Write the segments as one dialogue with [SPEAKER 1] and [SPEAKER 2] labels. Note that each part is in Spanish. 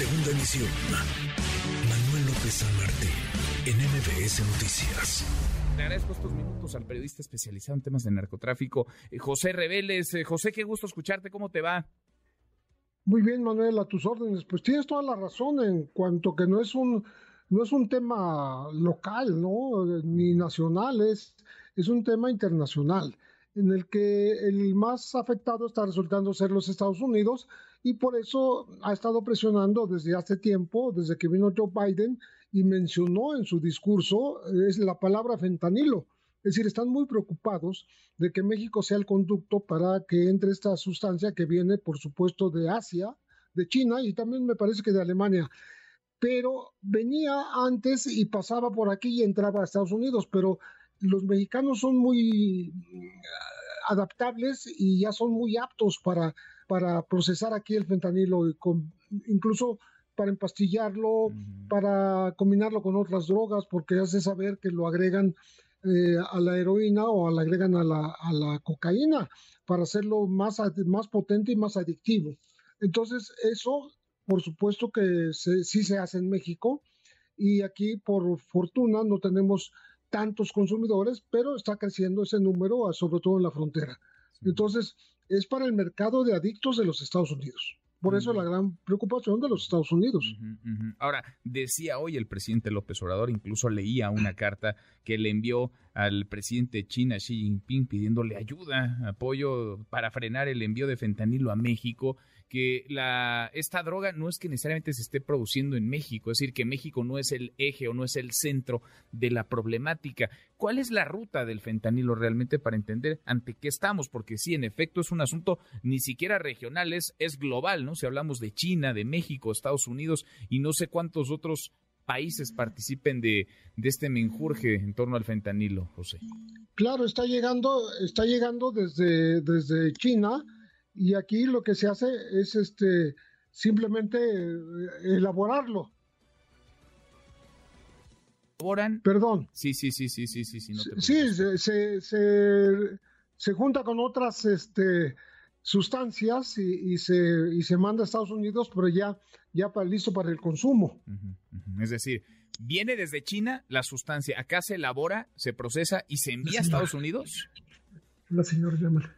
[SPEAKER 1] Segunda emisión. Manuel López San Martín, en MBS Noticias.
[SPEAKER 2] Le agradezco estos minutos al periodista especializado en temas de narcotráfico, eh, José Reveles. Eh, José, qué gusto escucharte. ¿Cómo te va?
[SPEAKER 3] Muy bien, Manuel, a tus órdenes. Pues tienes toda la razón en cuanto que no es un no es un tema local, ¿no? Ni nacional, es, es un tema internacional en el que el más afectado está resultando ser los Estados Unidos y por eso ha estado presionando desde hace tiempo, desde que vino Joe Biden y mencionó en su discurso es la palabra fentanilo. Es decir, están muy preocupados de que México sea el conducto para que entre esta sustancia que viene, por supuesto, de Asia, de China y también me parece que de Alemania. Pero venía antes y pasaba por aquí y entraba a Estados Unidos, pero los mexicanos son muy adaptables y ya son muy aptos para, para procesar aquí el fentanilo, incluso para empastillarlo, para combinarlo con otras drogas, porque hace saber que lo agregan eh, a la heroína o la agregan a la, a la cocaína para hacerlo más, más potente y más adictivo. Entonces, eso, por supuesto que sí se hace en México y aquí, por fortuna, no tenemos tantos consumidores, pero está creciendo ese número, sobre todo en la frontera. Entonces, es para el mercado de adictos de los Estados Unidos. Por eso la gran preocupación de los Estados Unidos.
[SPEAKER 2] Ahora, decía hoy el presidente López Obrador, incluso leía una carta que le envió al presidente de China, Xi Jinping, pidiéndole ayuda, apoyo para frenar el envío de fentanilo a México que la, esta droga no es que necesariamente se esté produciendo en México, es decir, que México no es el eje o no es el centro de la problemática. ¿Cuál es la ruta del fentanilo realmente para entender ante qué estamos? Porque sí, en efecto, es un asunto ni siquiera regional, es, es global, ¿no? Si hablamos de China, de México, Estados Unidos y no sé cuántos otros países participen de, de este menjurje en torno al fentanilo, José.
[SPEAKER 3] Claro, está llegando, está llegando desde, desde China y aquí lo que se hace es este simplemente eh, elaborarlo.
[SPEAKER 2] ¿Elaboran?
[SPEAKER 3] Perdón.
[SPEAKER 2] Sí, sí, sí, sí, sí, sí. Sí,
[SPEAKER 3] sí se, se, se, junta con otras este, sustancias y, se, y se manda a Estados Unidos, pero ya, ya para, listo para el consumo.
[SPEAKER 2] Es decir, viene desde China la sustancia, acá se elabora, se procesa y se envía a Estados Unidos.
[SPEAKER 3] La señora llama.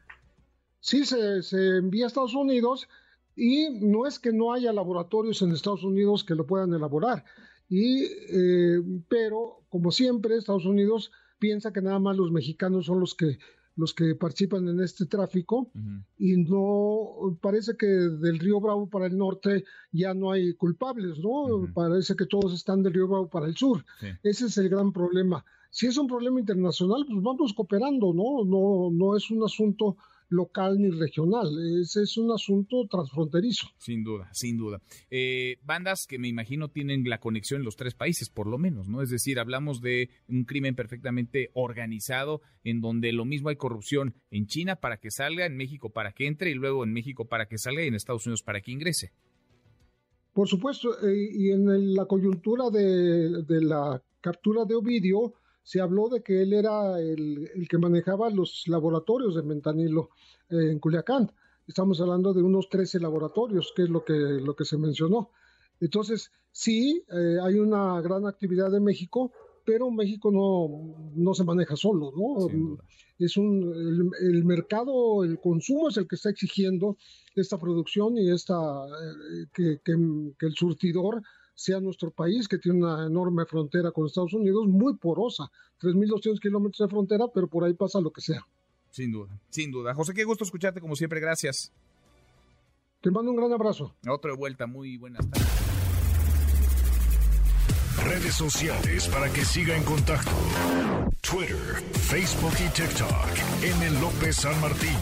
[SPEAKER 3] Sí, se, se envía a Estados Unidos y no es que no haya laboratorios en Estados Unidos que lo puedan elaborar. Y, eh, pero, como siempre, Estados Unidos piensa que nada más los mexicanos son los que los que participan en este tráfico y no parece que del río Bravo para el norte ya no hay culpables, ¿no? Parece que todos están del río Bravo para el sur. Ese es el gran problema. Si es un problema internacional, pues vamos cooperando, ¿no? No, no es un asunto local ni regional. Ese es un asunto transfronterizo.
[SPEAKER 2] Sin duda, sin duda. Eh, bandas que me imagino tienen la conexión en los tres países, por lo menos, ¿no? Es decir, hablamos de un crimen perfectamente organizado en donde lo mismo hay corrupción en China para que salga, en México para que entre y luego en México para que salga y en Estados Unidos para que ingrese.
[SPEAKER 3] Por supuesto, eh, y en la coyuntura de, de la captura de Ovidio, se habló de que él era el, que manejaba los laboratorios de mentanilo eh, en Culiacán. Estamos hablando de unos 13 laboratorios, que es lo que, lo que se mencionó. Entonces, sí, eh, hay una gran actividad de México, pero México no, no se maneja solo, ¿no? Es un, el, mercado, el consumo es el que está exigiendo esta producción y esta, eh, que, que, que el surtidor sea nuestro país, que tiene una enorme frontera con Estados Unidos, muy porosa, 3.200 kilómetros de frontera, pero por ahí pasa lo que sea.
[SPEAKER 2] Sin duda, sin duda. José, qué gusto escucharte como siempre, gracias.
[SPEAKER 3] Te mando un gran abrazo.
[SPEAKER 2] Otra vuelta, muy buenas tardes.
[SPEAKER 1] Redes sociales para que siga en contacto: Twitter, Facebook y TikTok. M. López San Martín.